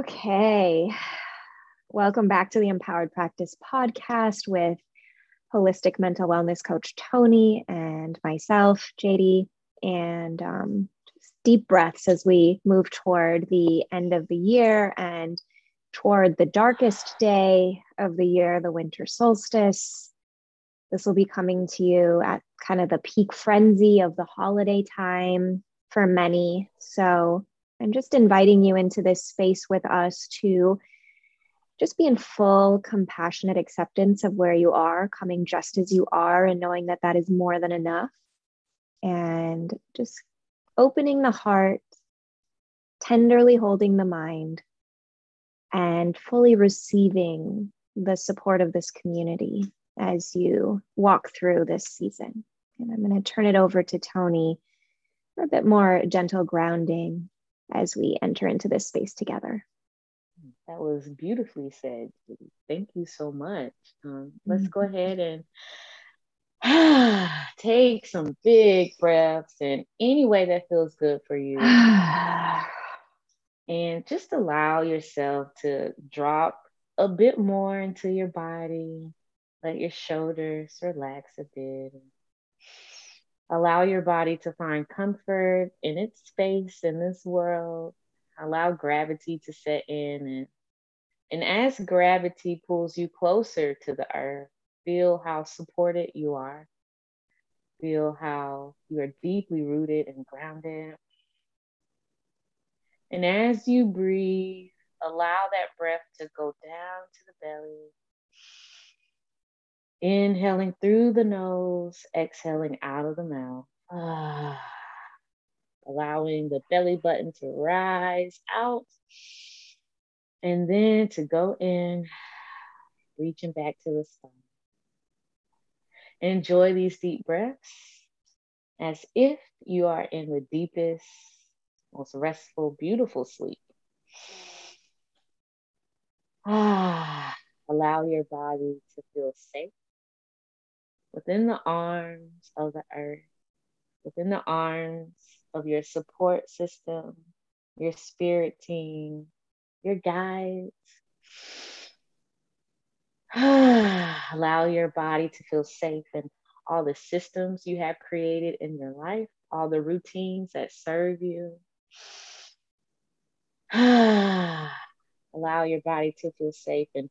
Okay. Welcome back to the Empowered Practice podcast with holistic mental wellness coach Tony and myself, JD, and um, deep breaths as we move toward the end of the year and toward the darkest day of the year, the winter solstice. This will be coming to you at kind of the peak frenzy of the holiday time for many. So I'm just inviting you into this space with us to just be in full compassionate acceptance of where you are, coming just as you are, and knowing that that is more than enough. And just opening the heart, tenderly holding the mind, and fully receiving the support of this community as you walk through this season. And I'm going to turn it over to Tony for a bit more gentle grounding as we enter into this space together. That was beautifully said. Thank you so much. Um, let's go mm-hmm. ahead and take some big breaths in any way that feels good for you. and just allow yourself to drop a bit more into your body. Let your shoulders relax a bit. Allow your body to find comfort in its space in this world. Allow gravity to set in and and as gravity pulls you closer to the earth, feel how supported you are. Feel how you are deeply rooted and grounded. And as you breathe, allow that breath to go down to the belly. Inhaling through the nose, exhaling out of the mouth. Ah. Allowing the belly button to rise out and then to go in, reaching back to the spine. Enjoy these deep breaths as if you are in the deepest, most restful, beautiful sleep. Ah, allow your body to feel safe within the arms of the earth, within the arms of your support system, your spirit team, your guides. Allow your body to feel safe and all the systems you have created in your life, all the routines that serve you. Allow your body to feel safe and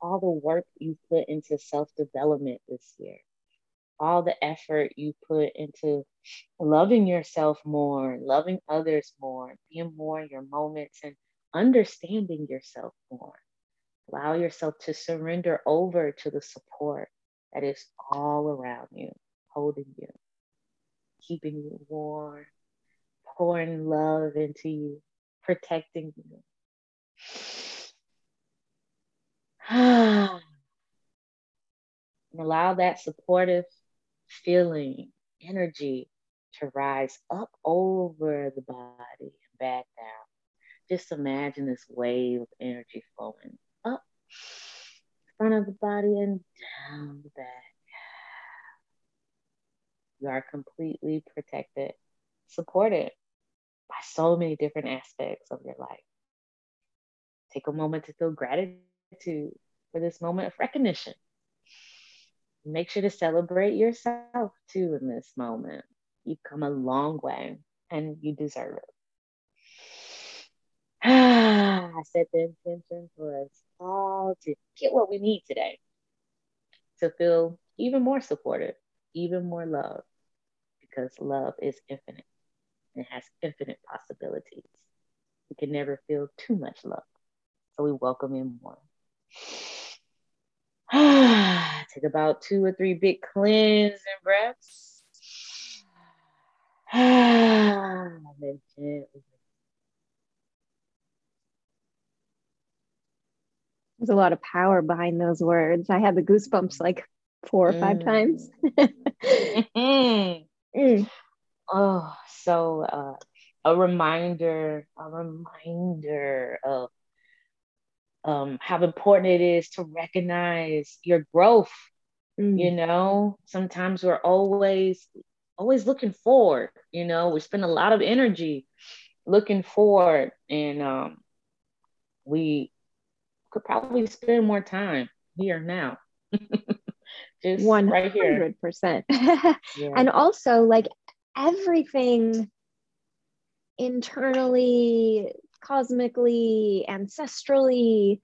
all the work you put into self development this year, all the effort you put into loving yourself more, loving others more, being more in your moments and understanding yourself more. Allow yourself to surrender over to the support that is all around you, holding you, keeping you warm, pouring love into you, protecting you. and allow that supportive feeling, energy to rise up over the body and back down just imagine this wave of energy flowing up front of the body and down the back. You are completely protected, supported by so many different aspects of your life. Take a moment to feel gratitude for this moment of recognition. Make sure to celebrate yourself too in this moment. You've come a long way and you deserve it. I set the intention for us all to get what we need today to feel even more supported, even more love, because love is infinite. and has infinite possibilities. We can never feel too much love. So we welcome in more. Take about two or three big cleansing breaths. then gently There's a lot of power behind those words. I had the goosebumps like four or five mm. times. mm. Oh, so uh, a reminder, a reminder of um, how important it is to recognize your growth. Mm. You know, sometimes we're always always looking forward. You know, we spend a lot of energy looking forward, and um, we could probably spend more time here now. Just 100%. right here. yeah. And also, like everything internally, cosmically, ancestrally,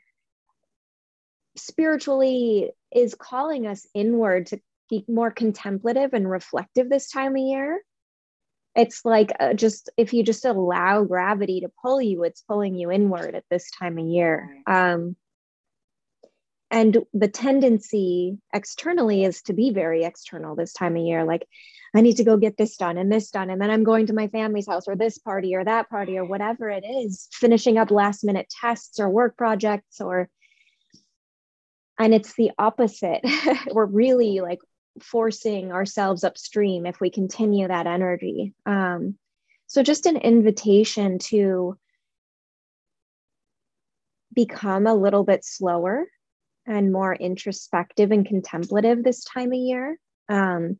spiritually is calling us inward to be more contemplative and reflective this time of year. It's like uh, just if you just allow gravity to pull you, it's pulling you inward at this time of year. Um, and the tendency externally is to be very external this time of year. Like, I need to go get this done and this done. And then I'm going to my family's house or this party or that party or whatever it is, finishing up last minute tests or work projects or and it's the opposite. We're really like forcing ourselves upstream if we continue that energy. Um, so just an invitation to become a little bit slower and more introspective and contemplative this time of year. Um,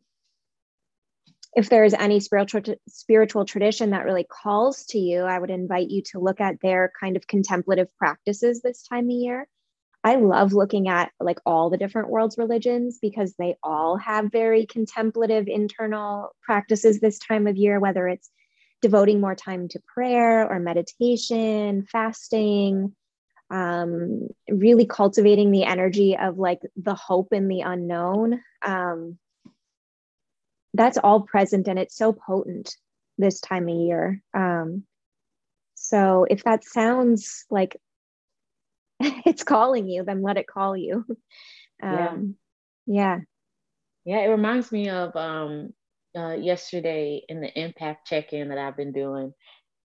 if there is any spiritual spiritual tradition that really calls to you i would invite you to look at their kind of contemplative practices this time of year I love looking at like all the different world's religions because they all have very contemplative internal practices this time of year, whether it's devoting more time to prayer or meditation, fasting, um, really cultivating the energy of like the hope in the unknown. Um, that's all present and it's so potent this time of year. Um, so if that sounds like it's calling you, then let it call you. Um, yeah. yeah. Yeah. It reminds me of um, uh, yesterday in the impact check in that I've been doing.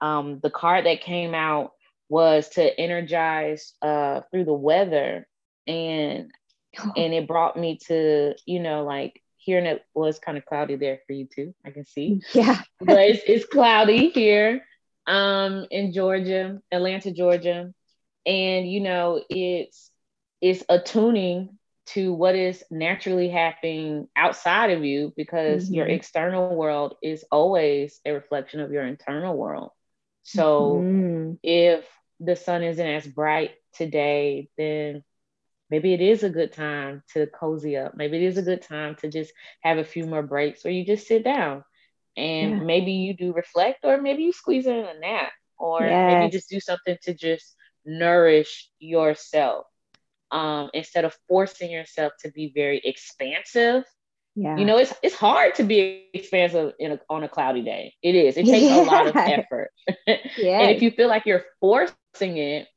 Um, the card that came out was to energize uh, through the weather. And and it brought me to, you know, like here it was kind of cloudy there for you too. I can see. Yeah. but it's, it's cloudy here um, in Georgia, Atlanta, Georgia and you know it's it's attuning to what is naturally happening outside of you because mm-hmm. your external world is always a reflection of your internal world so mm-hmm. if the sun isn't as bright today then maybe it is a good time to cozy up maybe it is a good time to just have a few more breaks where you just sit down and yeah. maybe you do reflect or maybe you squeeze in a nap or yes. maybe just do something to just nourish yourself um, instead of forcing yourself to be very expansive. Yeah. You know, it's it's hard to be expansive in a, on a cloudy day. It is. It takes yeah. a lot of effort. yeah. and if you feel like you're forcing it,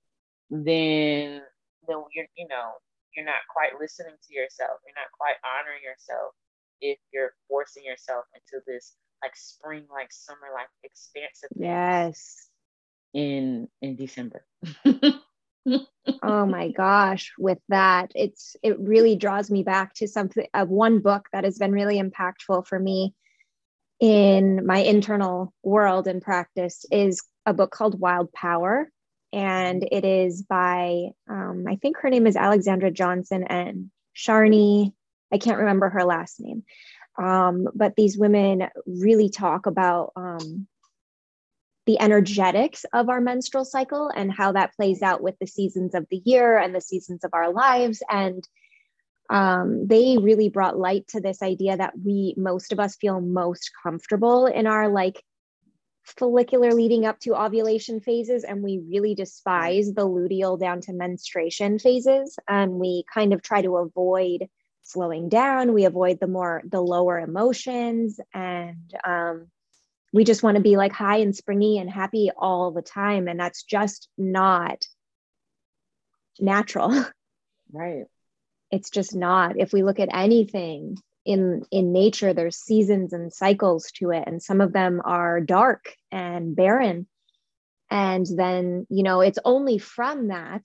then then you're you know you're not quite listening to yourself. You're not quite honoring yourself if you're forcing yourself into this like spring, like summer, like expansive. Yes in in December. oh my gosh, with that, it's it really draws me back to something of uh, one book that has been really impactful for me in my internal world and practice is a book called Wild Power. And it is by, um, I think her name is Alexandra Johnson and Charnie. I can't remember her last name. Um, but these women really talk about um, the energetics of our menstrual cycle and how that plays out with the seasons of the year and the seasons of our lives. And um, they really brought light to this idea that we, most of us, feel most comfortable in our like follicular leading up to ovulation phases. And we really despise the luteal down to menstruation phases. And we kind of try to avoid slowing down. We avoid the more, the lower emotions. And, um, we just want to be like high and springy and happy all the time and that's just not natural right it's just not if we look at anything in in nature there's seasons and cycles to it and some of them are dark and barren. And then you know it's only from that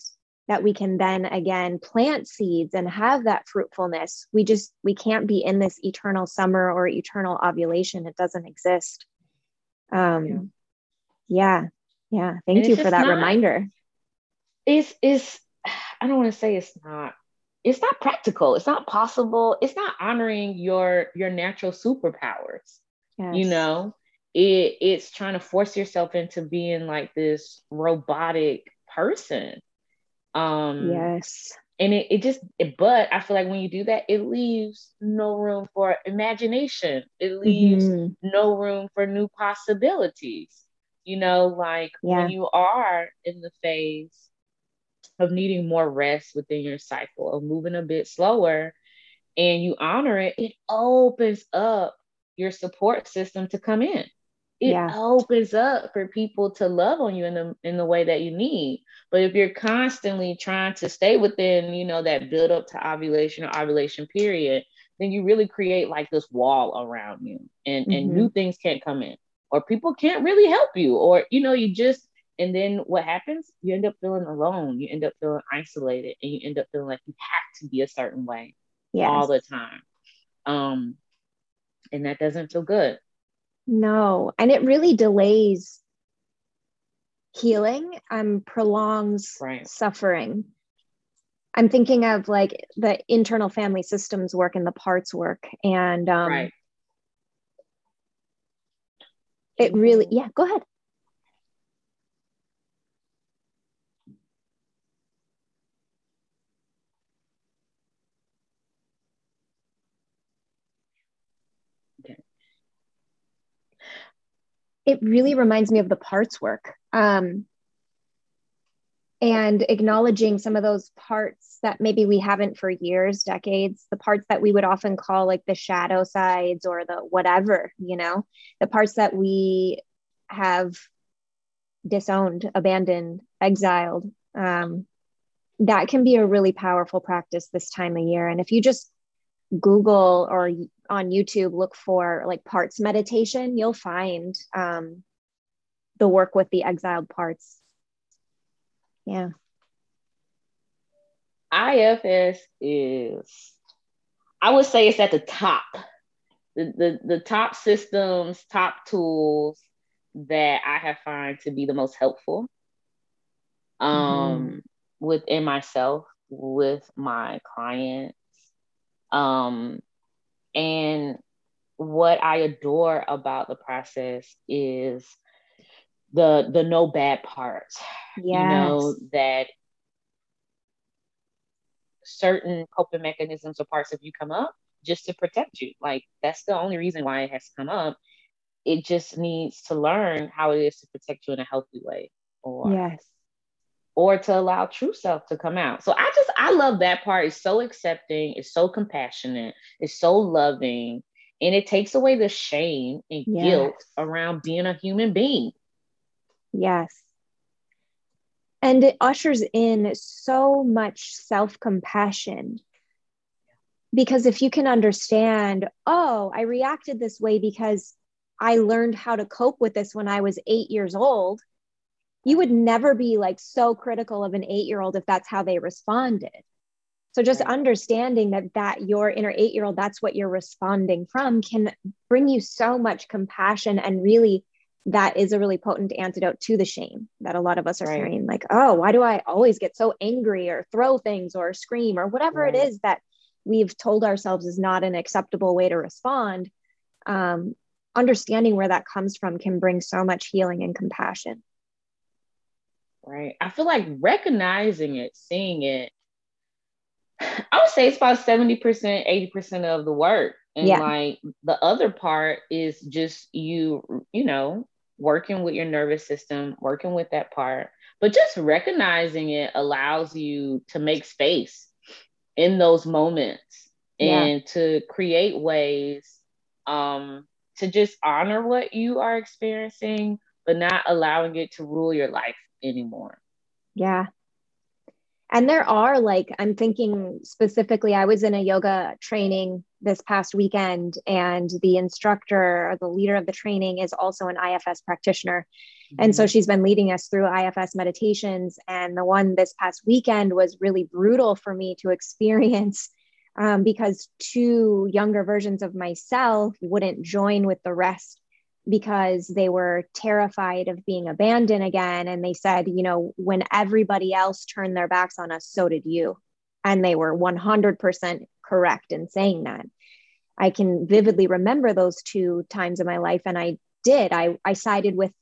that we can then again plant seeds and have that fruitfulness. We just we can't be in this eternal summer or eternal ovulation. It doesn't exist. Um yeah. yeah, thank you for that not, reminder. It's is i don't want to say it's not it's not practical it's not possible it's not honoring your your natural superpowers yes. you know it it's trying to force yourself into being like this robotic person Um, yes. And it, it just, it, but I feel like when you do that, it leaves no room for imagination. It leaves mm-hmm. no room for new possibilities. You know, like yeah. when you are in the phase of needing more rest within your cycle, of moving a bit slower, and you honor it, it opens up your support system to come in. It yeah. opens up for people to love on you in the in the way that you need. But if you're constantly trying to stay within, you know, that build up to ovulation or ovulation period, then you really create like this wall around you and, mm-hmm. and new things can't come in or people can't really help you or you know you just and then what happens you end up feeling alone you end up feeling isolated and you end up feeling like you have to be a certain way yes. all the time um and that doesn't feel good no and it really delays healing and prolongs right. suffering i'm thinking of like the internal family systems work and the parts work and um right. it really yeah go ahead it really reminds me of the parts work um, and acknowledging some of those parts that maybe we haven't for years decades the parts that we would often call like the shadow sides or the whatever you know the parts that we have disowned abandoned exiled um, that can be a really powerful practice this time of year. And if you just google or on YouTube, look for like parts meditation, you'll find um, the work with the exiled parts. Yeah. IFS is, I would say it's at the top. The, the, the top systems, top tools that I have found to be the most helpful um, mm-hmm. within myself, with my clients. Um, and what I adore about the process is the the no bad parts. Yes. You know that certain coping mechanisms or parts of you come up just to protect you. Like that's the only reason why it has come up. It just needs to learn how it is to protect you in a healthy way. Or yes or to allow true self to come out. So I just I love that part. It's so accepting, it's so compassionate, it's so loving, and it takes away the shame and yes. guilt around being a human being. Yes. And it ushers in so much self-compassion. Because if you can understand, oh, I reacted this way because I learned how to cope with this when I was 8 years old you would never be like so critical of an eight year old if that's how they responded so just right. understanding that that your inner eight year old that's what you're responding from can bring you so much compassion and really that is a really potent antidote to the shame that a lot of us are right. hearing like oh why do i always get so angry or throw things or scream or whatever right. it is that we've told ourselves is not an acceptable way to respond um, understanding where that comes from can bring so much healing and compassion right? I feel like recognizing it, seeing it, I would say it's about 70%, 80% of the work. And yeah. like the other part is just you, you know, working with your nervous system, working with that part. But just recognizing it allows you to make space in those moments yeah. and to create ways um, to just honor what you are experiencing, but not allowing it to rule your life anymore. Yeah. And there are like, I'm thinking specifically, I was in a yoga training this past weekend, and the instructor or the leader of the training is also an IFS practitioner. Mm-hmm. And so mm-hmm. she's been leading us through IFS meditations. And the one this past weekend was really brutal for me to experience um, because two younger versions of myself wouldn't join with the rest because they were terrified of being abandoned again. And they said, you know, when everybody else turned their backs on us, so did you. And they were 100% correct in saying that. I can vividly remember those two times in my life. And I did, I, I sided with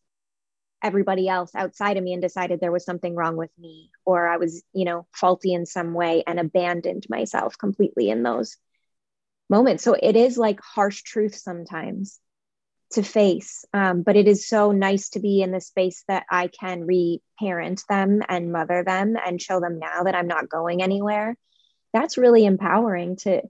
everybody else outside of me and decided there was something wrong with me or I was, you know, faulty in some way and abandoned myself completely in those moments. So it is like harsh truth sometimes to face. Um, but it is so nice to be in the space that I can reparent them and mother them and show them now that I'm not going anywhere. That's really empowering to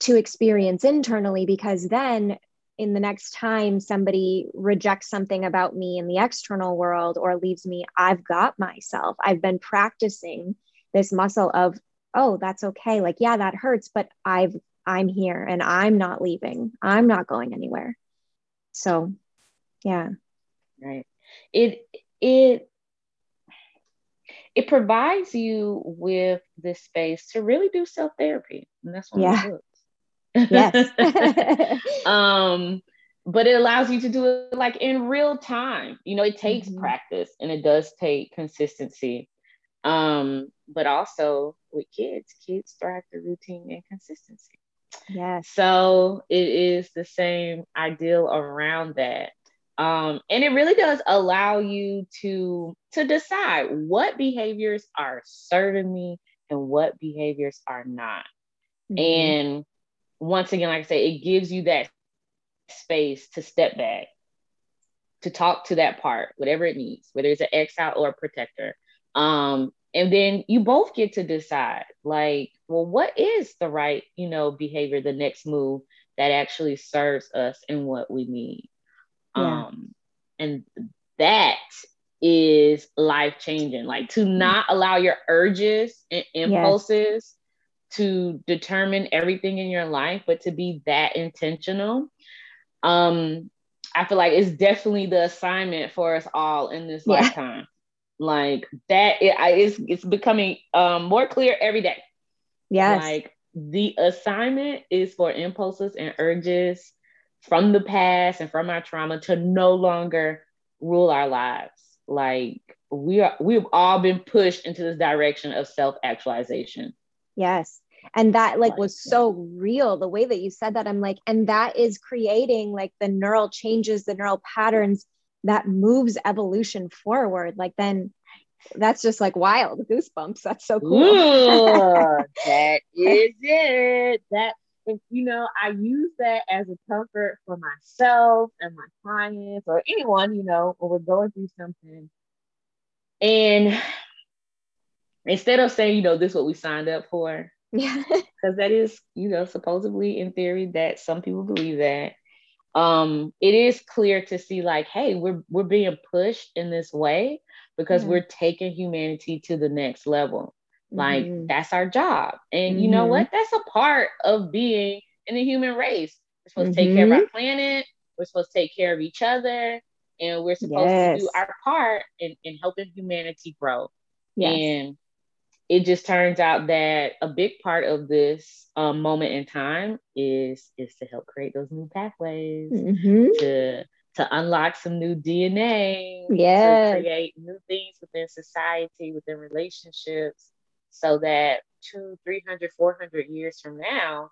to experience internally because then in the next time somebody rejects something about me in the external world or leaves me, I've got myself. I've been practicing this muscle of, oh, that's okay. Like, yeah, that hurts, but I've I'm here and I'm not leaving. I'm not going anywhere. So, yeah. Right. It it it provides you with this space to really do self therapy, and that's one yeah. yes. um, but it allows you to do it like in real time. You know, it takes mm-hmm. practice and it does take consistency. Um, but also with kids, kids thrive through routine and consistency. Yes. So it is the same ideal around that. Um, and it really does allow you to to decide what behaviors are serving me and what behaviors are not. Mm-hmm. And once again, like I say, it gives you that space to step back, to talk to that part, whatever it needs, whether it's an exile or a protector. Um, and then you both get to decide, like, well, what is the right, you know, behavior, the next move that actually serves us and what we need. Yeah. Um, and that is life changing. Like to not allow your urges and impulses to determine everything in your life, but to be that intentional. Um, I feel like it's definitely the assignment for us all in this yeah. lifetime. Like that, it, I, it's it's becoming um, more clear every day. Yes. Like the assignment is for impulses and urges from the past and from our trauma to no longer rule our lives. Like we are, we've all been pushed into this direction of self actualization. Yes and that like was so real the way that you said that i'm like and that is creating like the neural changes the neural patterns that moves evolution forward like then that's just like wild goosebumps that's so cool Ooh, that is it that you know i use that as a comfort for myself and my clients or anyone you know when we're going through something and instead of saying you know this is what we signed up for yeah. Because that is, you know, supposedly in theory that some people believe that. Um, it is clear to see like, hey, we're we're being pushed in this way because mm-hmm. we're taking humanity to the next level. Like mm-hmm. that's our job. And mm-hmm. you know mm-hmm. what? That's a part of being in the human race. We're supposed to take care of our mm-hmm. planet, we're supposed to take care of each other, and we're supposed yes. to do our part in, in helping humanity grow. Yes. And it just turns out that a big part of this um, moment in time is is to help create those new pathways mm-hmm. to to unlock some new DNA, yeah, to create new things within society, within relationships, so that two, 300, 400 years from now,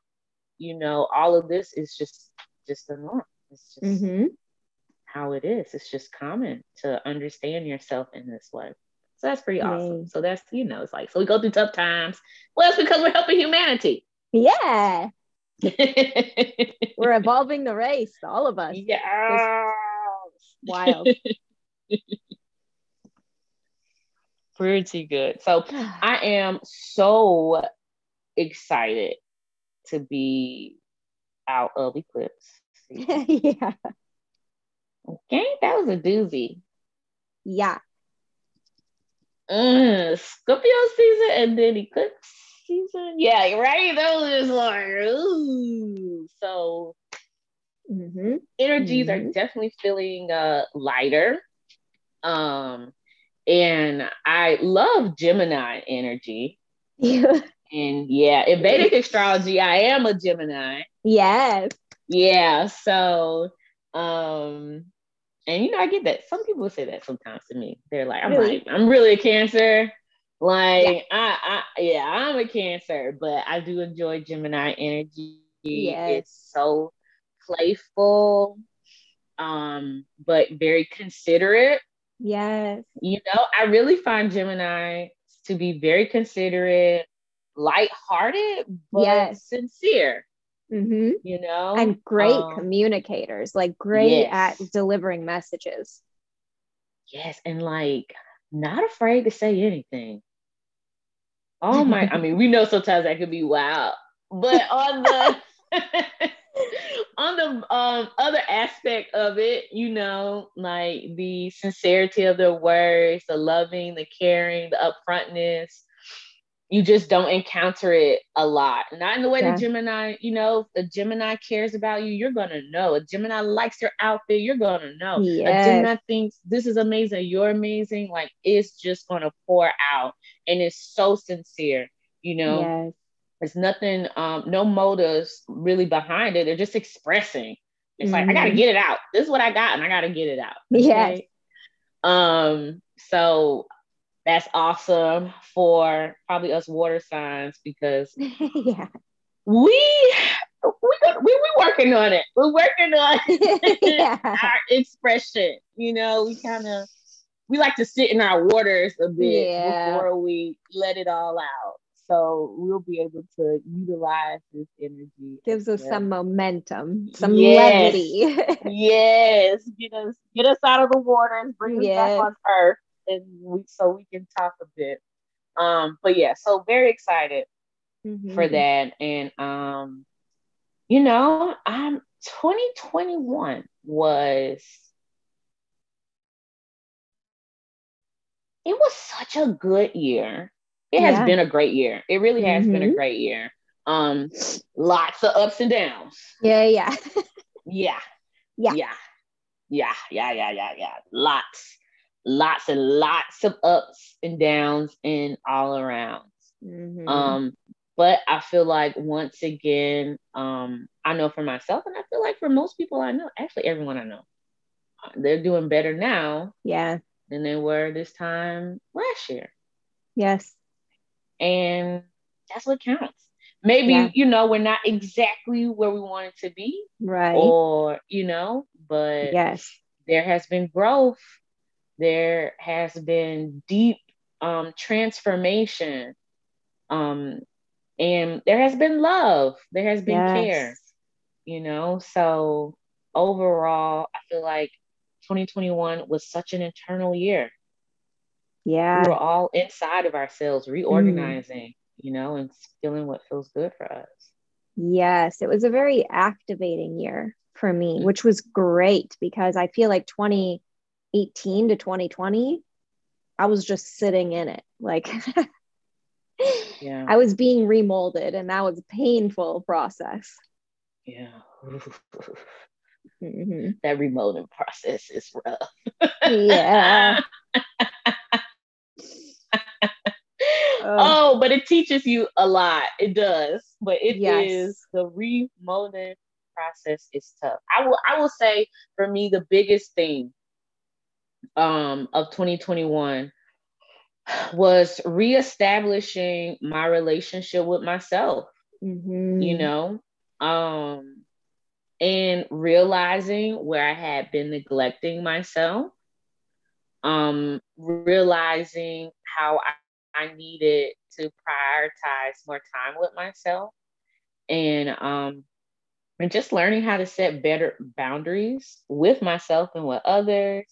you know, all of this is just just the norm. It's just mm-hmm. how it is. It's just common to understand yourself in this way. So that's pretty awesome. So that's, you know, it's like, so we go through tough times. Well, it's because we're helping humanity. Yeah. we're evolving the race, all of us. Yeah. Wild. pretty good. So I am so excited to be out of eclipse. yeah. Okay, that was a doozy. Yeah uh, Scorpio season and then eclipse season. Yeah, right. That was just like, ooh. So mm-hmm. energies mm-hmm. are definitely feeling uh lighter. Um, and I love Gemini energy. Yeah. And yeah, in Vedic astrology, I am a Gemini. Yes. Yeah. So um and you know, I get that. Some people say that sometimes to me. They're like, I'm really? like, I'm really a cancer. Like, yeah. I, I, yeah, I'm a cancer, but I do enjoy Gemini energy. Yes. It's so playful, um, but very considerate. Yes. You know, I really find Gemini to be very considerate, light-hearted, but yes. sincere. Mm-hmm. You know, and great um, communicators, like great yes. at delivering messages. Yes, and like not afraid to say anything. Oh my, I mean, we know sometimes that could be wild, but on the on the um, other aspect of it, you know, like the sincerity of their words, the loving, the caring, the upfrontness, you just don't encounter it a lot. Not in the way yeah. the Gemini, you know, if a Gemini cares about you, you're gonna know. A Gemini likes your outfit, you're gonna know. Yes. A Gemini thinks this is amazing, you're amazing. Like it's just gonna pour out, and it's so sincere. You know, yes. there's nothing, um, no motives really behind it. They're just expressing. It's mm-hmm. like I gotta mm-hmm. get it out. This is what I got, and I gotta get it out. Yes. Um. So that's awesome for probably us water signs because yeah. we we we we working on it. We're working on yeah. our expression. You know, we kind of we like to sit in our waters a bit yeah. before we let it all out. So we'll be able to utilize this energy. Gives us some momentum, some yes. levity. yes, get us get us out of the waters, bring us back on earth and we so we can talk a bit. Um, but yeah, so very excited mm-hmm. for that. And um, you know, I'm 2021 was it was such a good year. It yeah. has been a great year. It really has mm-hmm. been a mm-hmm. great year. Um, lots of ups and downs. Yeah, yeah. yeah. Yeah. Yeah. Yeah, yeah, yeah, yeah, yeah. Lots lots and lots of ups and downs and all around. Mm-hmm. Um, but I feel like once again, um, I know for myself, and I feel like for most people I know, actually everyone I know, uh, they're doing better now. Yeah. Than they were this time last year. Yes. And that's what counts. Maybe, yeah. you know, we're not exactly where we wanted to be. Right. Or, you know, but yes, there has been growth there has been deep um, transformation. Um, and there has been love, there has been yes. care, you know. So overall, I feel like 2021 was such an internal year. Yeah. We were all inside of ourselves, reorganizing, mm. you know, and feeling what feels good for us. Yes, it was a very activating year for me, mm-hmm. which was great because I feel like 20 18 to 2020, I was just sitting in it. Like, yeah. I was being remolded, and that was a painful process. Yeah. mm-hmm. That remolding process is rough. yeah. oh, but it teaches you a lot. It does. But it yes. is the remolding process is tough. I will I will say for me the biggest thing um, of 2021 was reestablishing my relationship with myself. Mm-hmm. You know, um, and realizing where I had been neglecting myself, um, realizing how I, I needed to prioritize more time with myself, and um, and just learning how to set better boundaries with myself and with others,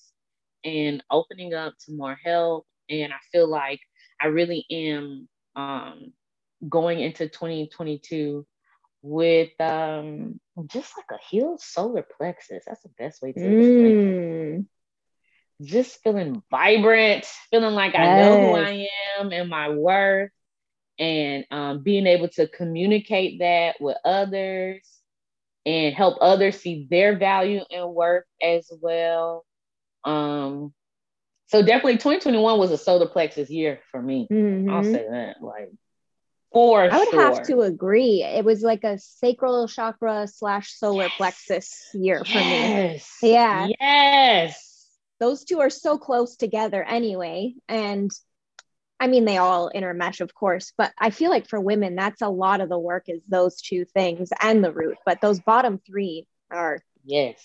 and opening up to more help. And I feel like I really am um, going into 2022 with um, just like a healed solar plexus. That's the best way to mm. Just feeling vibrant, feeling like yes. I know who I am and my worth, and um, being able to communicate that with others and help others see their value and worth as well. Um, so definitely 2021 was a solar plexus year for me. Mm-hmm. I'll say that. Like for I would sure. have to agree. It was like a sacral chakra slash solar yes. plexus year for me. yes. me. Yeah. Yes. Those two are so close together anyway. And I mean, they all intermesh, of course, but I feel like for women, that's a lot of the work is those two things and the root. But those bottom three are. Yes.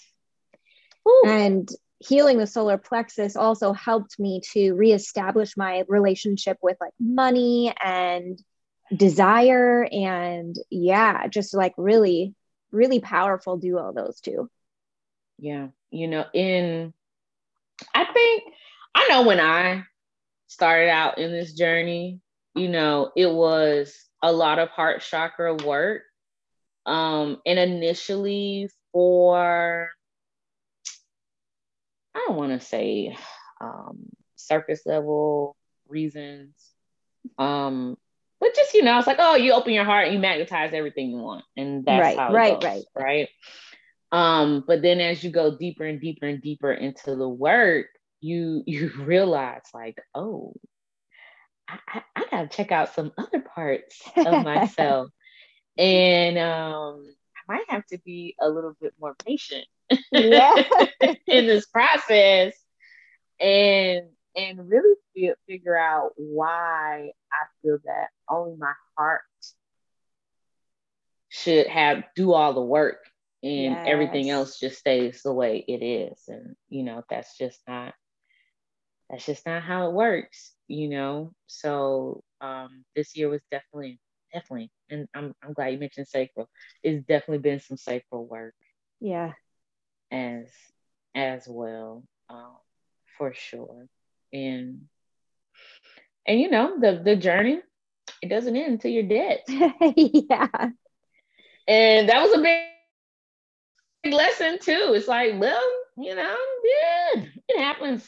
Woo. And healing the solar plexus also helped me to reestablish my relationship with like money and desire and yeah just like really really powerful duo those two. Yeah you know in i think i know when i started out in this journey you know it was a lot of heart chakra work um and initially for I don't want to say um, surface level reasons. Um, but just, you know, it's like, oh, you open your heart and you magnetize everything you want. And that's right, how it right, goes, right, right. Um, but then as you go deeper and deeper and deeper into the work, you you realize like, oh, I, I, I gotta check out some other parts of myself. and um I might have to be a little bit more patient yeah. in this process and and really feel, figure out why I feel that only my heart should have do all the work and yes. everything else just stays the way it is. And you know that's just not that's just not how it works you know? So um this year was definitely definitely and i'm, I'm glad you mentioned sacral. It's definitely been some sacral work. Yeah as as well um, for sure. And and you know the the journey it doesn't end until you're dead. Yeah. And that was a big, big lesson too. It's like well you know yeah it happens.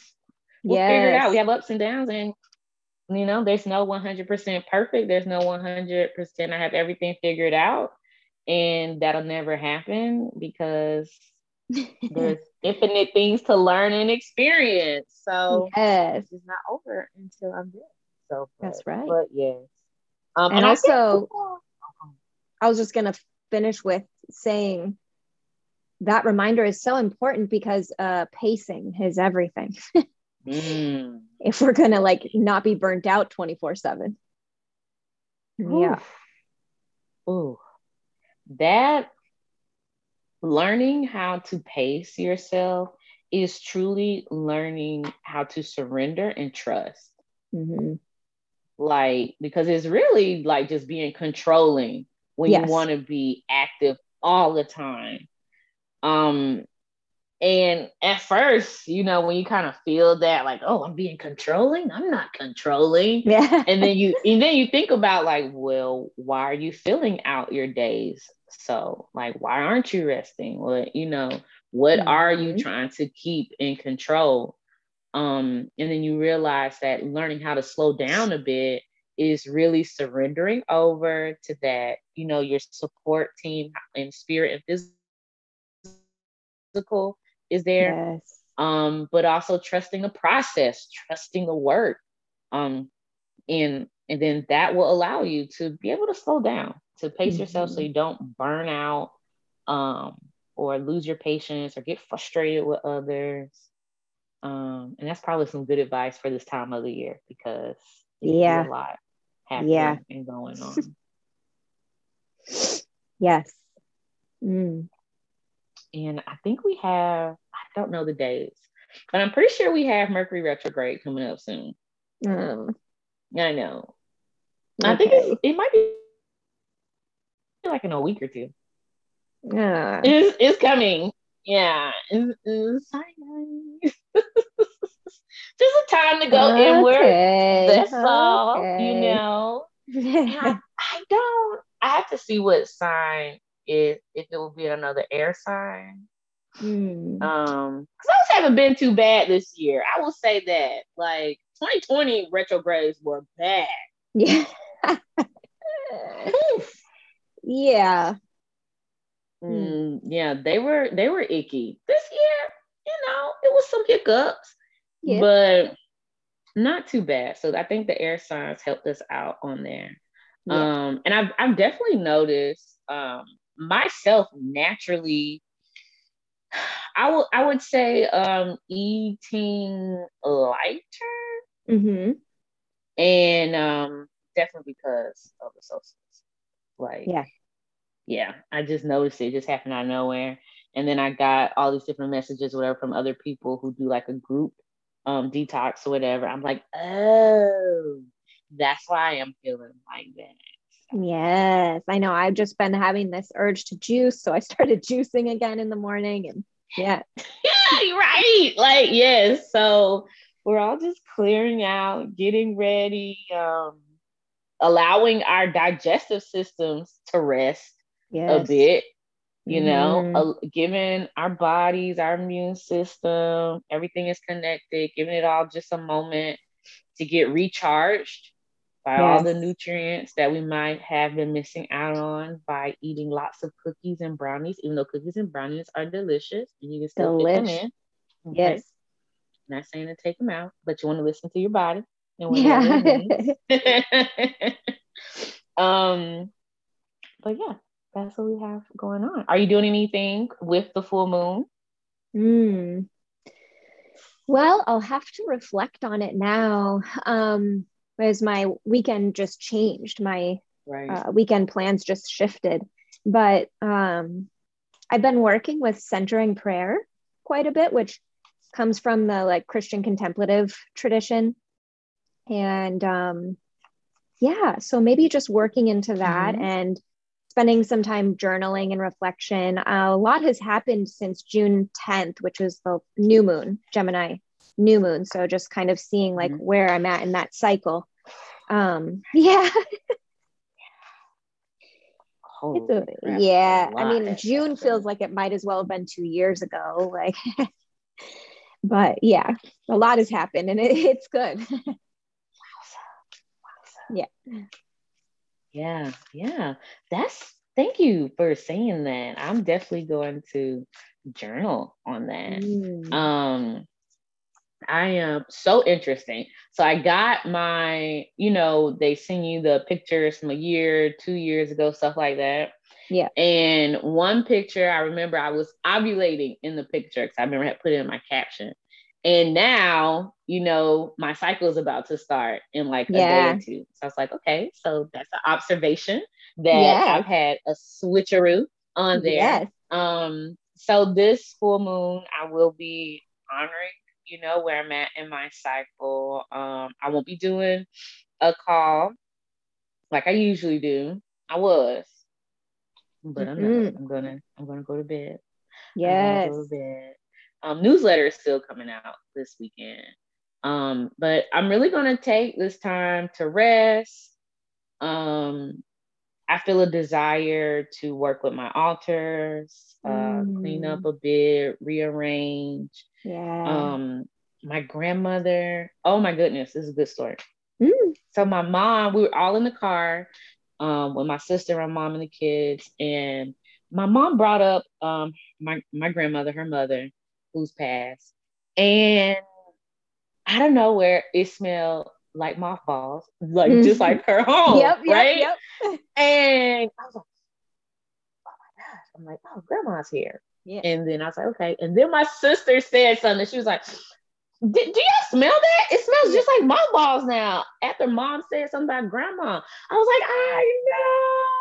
We'll yes. figure it out. We have ups and downs and you know there's no 100% perfect. There's no 100% i have everything figured out and that'll never happen because there's infinite things to learn and experience. So yes, it's not over until I'm dead. So but, that's right. But yes, um, and, and also, I, I was just gonna finish with saying that reminder is so important because uh, pacing is everything. mm. If we're gonna like not be burnt out twenty four seven. Yeah. Ooh, that learning how to pace yourself is truly learning how to surrender and trust. Mm-hmm. Like, because it's really like just being controlling when yes. you want to be active all the time. Um, and at first, you know, when you kind of feel that, like, oh, I'm being controlling, I'm not controlling. Yeah. and then you and then you think about like, well, why are you filling out your days so, like, why aren't you resting? What, you know, what mm-hmm. are you mm-hmm. trying to keep in control? Um, and then you realize that learning how to slow down a bit is really surrendering over to that, you know, your support team and spirit and physical is there. Yes. Um, but also trusting the process, trusting the work. Um, and and then that will allow you to be able to slow down to pace mm-hmm. yourself so you don't burn out um, or lose your patience or get frustrated with others. Um, and that's probably some good advice for this time of the year because yeah, a lot happening yeah. and going on. yes. Mm. And I think we have, I don't know the dates, but I'm pretty sure we have Mercury retrograde coming up soon. Mm. I know. Okay. I think it might be like in a week or two. Yeah, it's, it's coming. Yeah, it's, it's just a time to go okay. inward. That's okay. all. You know. I, I, don't. I have to see what sign it if it will be another air sign. Mm. Um, because those haven't been too bad this year. I will say that. Like 2020 retrogrades were bad. Yeah. Yeah. Mm, yeah, they were they were icky. This year, you know, it was some hiccups, yeah. but not too bad. So I think the air signs helped us out on there. Yeah. Um, and I've I've definitely noticed um myself naturally I would I would say um eating lighter. Mm-hmm. And um definitely because of the solstice. Like yeah, yeah, I just noticed it just happened out of nowhere. And then I got all these different messages, whatever, from other people who do like a group um, detox or whatever. I'm like, oh, that's why I'm feeling like that. Yes, I know. I've just been having this urge to juice. So I started juicing again in the morning. And yeah. yeah, right. Like, yes. So we're all just clearing out, getting ready, um, allowing our digestive systems to rest yes. a bit you know mm-hmm. uh, giving our bodies our immune system everything is connected giving it all just a moment to get recharged by yes. all the nutrients that we might have been missing out on by eating lots of cookies and brownies even though cookies and brownies are delicious you can still Delish. fit them in okay? yes not saying to take them out but you want to listen to your body yeah. um but yeah that's what we have going on. Are you doing anything with the full moon? Mm. Well, I'll have to reflect on it now. Um, as my weekend just changed, my right. uh, weekend plans just shifted. But um, I've been working with centering prayer quite a bit, which comes from the like Christian contemplative tradition. And um, yeah, so maybe just working into that mm-hmm. and spending some time journaling and reflection. Uh, a lot has happened since June 10th, which was the new moon, Gemini new moon. So just kind of seeing like mm-hmm. where I'm at in that cycle. Um, yeah. a, yeah. I mean, June feels like it might as well have been two years ago. Like, but yeah, a lot has happened and it, it's good. yeah. Yeah, yeah. That's thank you for saying that. I'm definitely going to journal on that. Mm. Um I am so interesting. So I got my, you know, they send you the pictures from a year, two years ago, stuff like that. Yeah. And one picture, I remember I was ovulating in the picture because I remember I had put it in my caption. And now, you know, my cycle is about to start in like a yeah. day or two. So I was like, okay, so that's an observation that yeah. I've had a switcheroo on there. Yes. Um, so this full moon, I will be honoring, you know, where I'm at in my cycle. Um, I won't be doing a call like I usually do. I was, but I'm, mm-hmm. I'm gonna I'm gonna go to bed. Yes. Go to bed. Um, newsletter is still coming out this weekend. Um, but I'm really going to take this time to rest. Um, I feel a desire to work with my altars, uh, mm. clean up a bit, rearrange. Yeah. Um, my grandmother, oh my goodness, this is a good story. Mm. So my mom, we were all in the car um, with my sister, my mom, and the kids, and my mom brought up um, my my grandmother, her mother, who's passed. And I don't know where it smelled like mothballs, like mm-hmm. just like her home. Yep, right? Yep, yep. And I was like, oh my gosh. I'm like, oh, grandma's here. Yeah. And then I was like, okay. And then my sister said something. She was like, do, y'all smell that? It smells just like mothballs now. After mom said something about grandma, I was like, I know.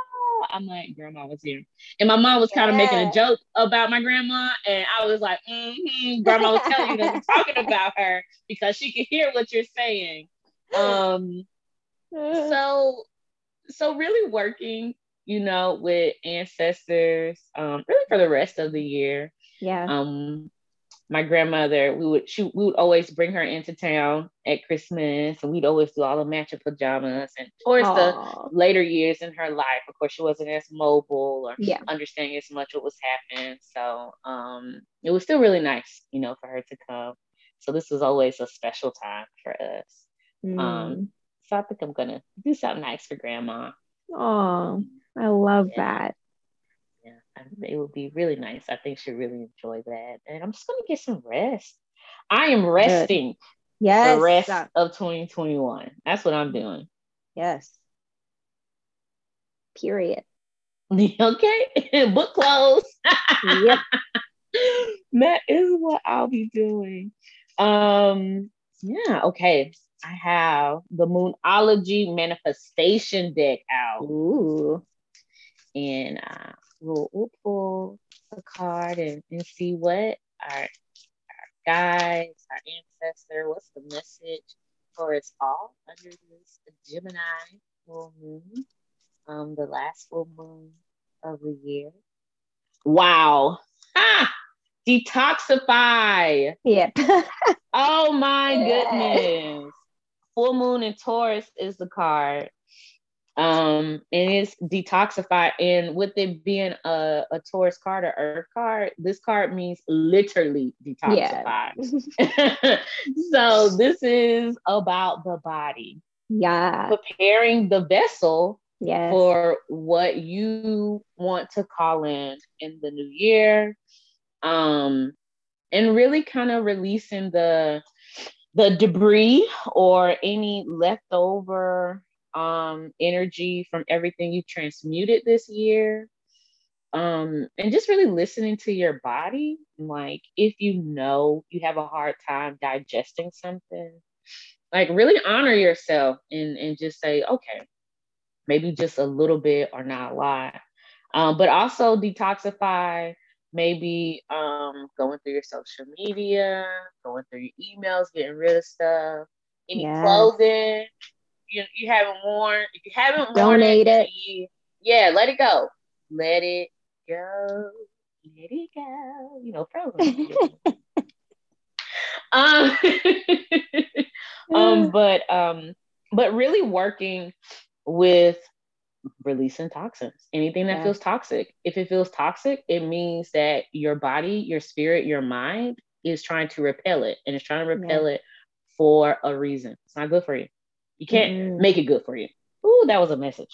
I'm like, grandma was here. And my mom was kind of yeah. making a joke about my grandma. And I was like, mm-hmm. grandma was telling you that we're talking about her because she could hear what you're saying. Um, so, so really working, you know, with ancestors, um, really for the rest of the year. Yeah. Um, my grandmother, we would she we would always bring her into town at Christmas, and we'd always do all the matching pajamas. And towards Aww. the later years in her life, of course, she wasn't as mobile or yeah. understanding as much what was happening. So um, it was still really nice, you know, for her to come. So this was always a special time for us. Mm. Um, so I think I'm gonna do something nice for grandma. Oh, I love yeah. that it would be really nice. I think she'd really enjoy that. And I'm just gonna get some rest. I am resting. Good. Yes. The rest of 2021. That's what I'm doing. Yes. Period. okay. Book close. yep. That is what I'll be doing. Um, yeah, okay. I have the Moonology manifestation deck out. Ooh. And uh, we'll, we'll pull a card and, and see what our, our guides, our ancestor, what's the message for us all under this Gemini full moon, um, the last full moon of the year. Wow. Ah, detoxify. Yep. oh my goodness. Full moon in Taurus is the card um and it's detoxified. and with it being a, a taurus card or earth card this card means literally detoxified. yeah. so this is about the body yeah preparing the vessel yes. for what you want to call in in the new year um and really kind of releasing the the debris or any leftover um, energy from everything you've transmuted this year. Um, and just really listening to your body. Like, if you know you have a hard time digesting something, like, really honor yourself and, and just say, okay, maybe just a little bit or not a lot. Um, but also detoxify maybe um, going through your social media, going through your emails, getting rid of stuff, any yes. clothing you you haven't worn, if you haven't donate it, it. yeah, let it go. Let it go. Let it go. You know, frozen. um, um, but um, but really working with releasing toxins. Anything that yeah. feels toxic. If it feels toxic, it means that your body, your spirit, your mind is trying to repel it, and it's trying to repel yeah. it for a reason. It's not good for you. You can't mm-hmm. make it good for you. Ooh, that was a message.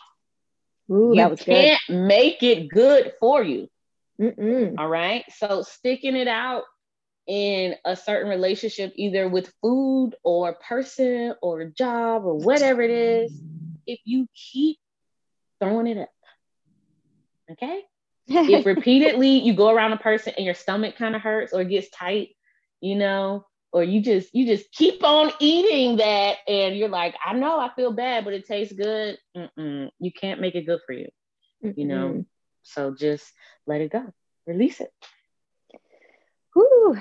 Ooh, you can't good. make it good for you. All right. So sticking it out in a certain relationship, either with food or person or job or whatever it is, if you keep throwing it up, okay? if repeatedly you go around a person and your stomach kind of hurts or gets tight, you know, or you just you just keep on eating that and you're like i know i feel bad but it tastes good Mm-mm. you can't make it good for you Mm-mm. you know so just let it go release it Whew.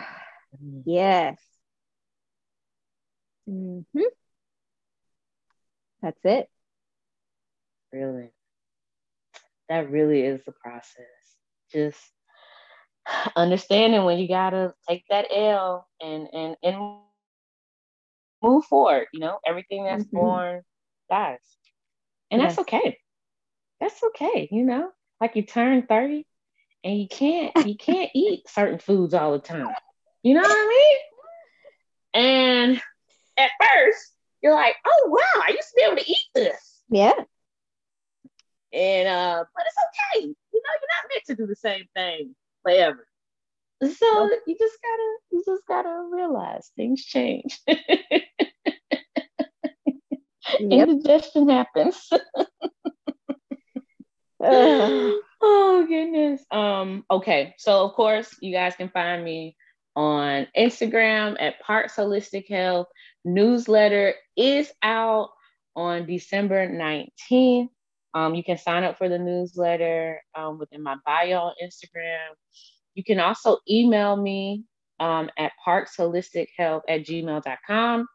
Mm. yes mm-hmm. that's it really that really is the process just understanding when you gotta take that L and and and move forward. You know, everything that's mm-hmm. born dies, and yes. that's okay. That's okay. You know, like you turn thirty, and you can't you can't eat certain foods all the time. You know what I mean? And at first, you're like, "Oh wow, I used to be able to eat this." Yeah. And uh, but it's okay. You know, you're not meant to do the same thing forever. So you just gotta you just gotta realize things change. yep. Indigestion happens. oh goodness. Um, okay. So of course you guys can find me on Instagram at Parks Holistic Health. Newsletter is out on December 19th. Um, you can sign up for the newsletter um, within my bio on Instagram. You can also email me um, at parksholistichealth at gmail.com.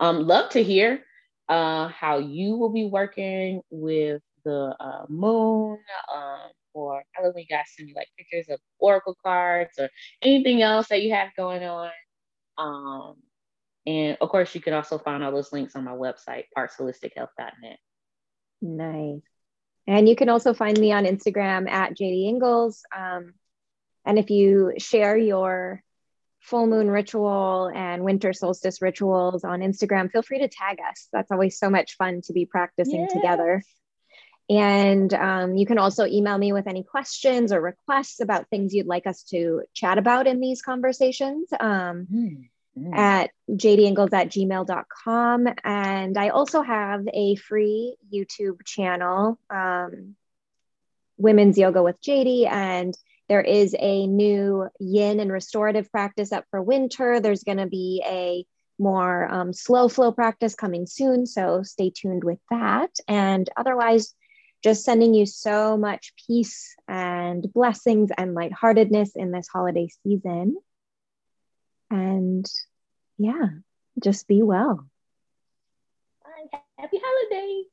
Um, love to hear uh, how you will be working with the uh, moon, um, or I love when you guys send me like pictures of oracle cards or anything else that you have going on. Um, and of course, you can also find all those links on my website, parksholistichealth.net. Nice. And you can also find me on Instagram at JD Ingles. Um, and if you share your full moon ritual and winter solstice rituals on Instagram, feel free to tag us. That's always so much fun to be practicing yes. together. And um, you can also email me with any questions or requests about things you'd like us to chat about in these conversations. Um, mm mm. at jdingles at gmail.com. And I also have a free YouTube channel, um, Women's Yoga with JD. And there is a new yin and restorative practice up for winter. There's going to be a more um, slow flow practice coming soon. So stay tuned with that. And otherwise, just sending you so much peace and blessings and lightheartedness in this holiday season. And yeah, just be well. Bye. Happy holidays.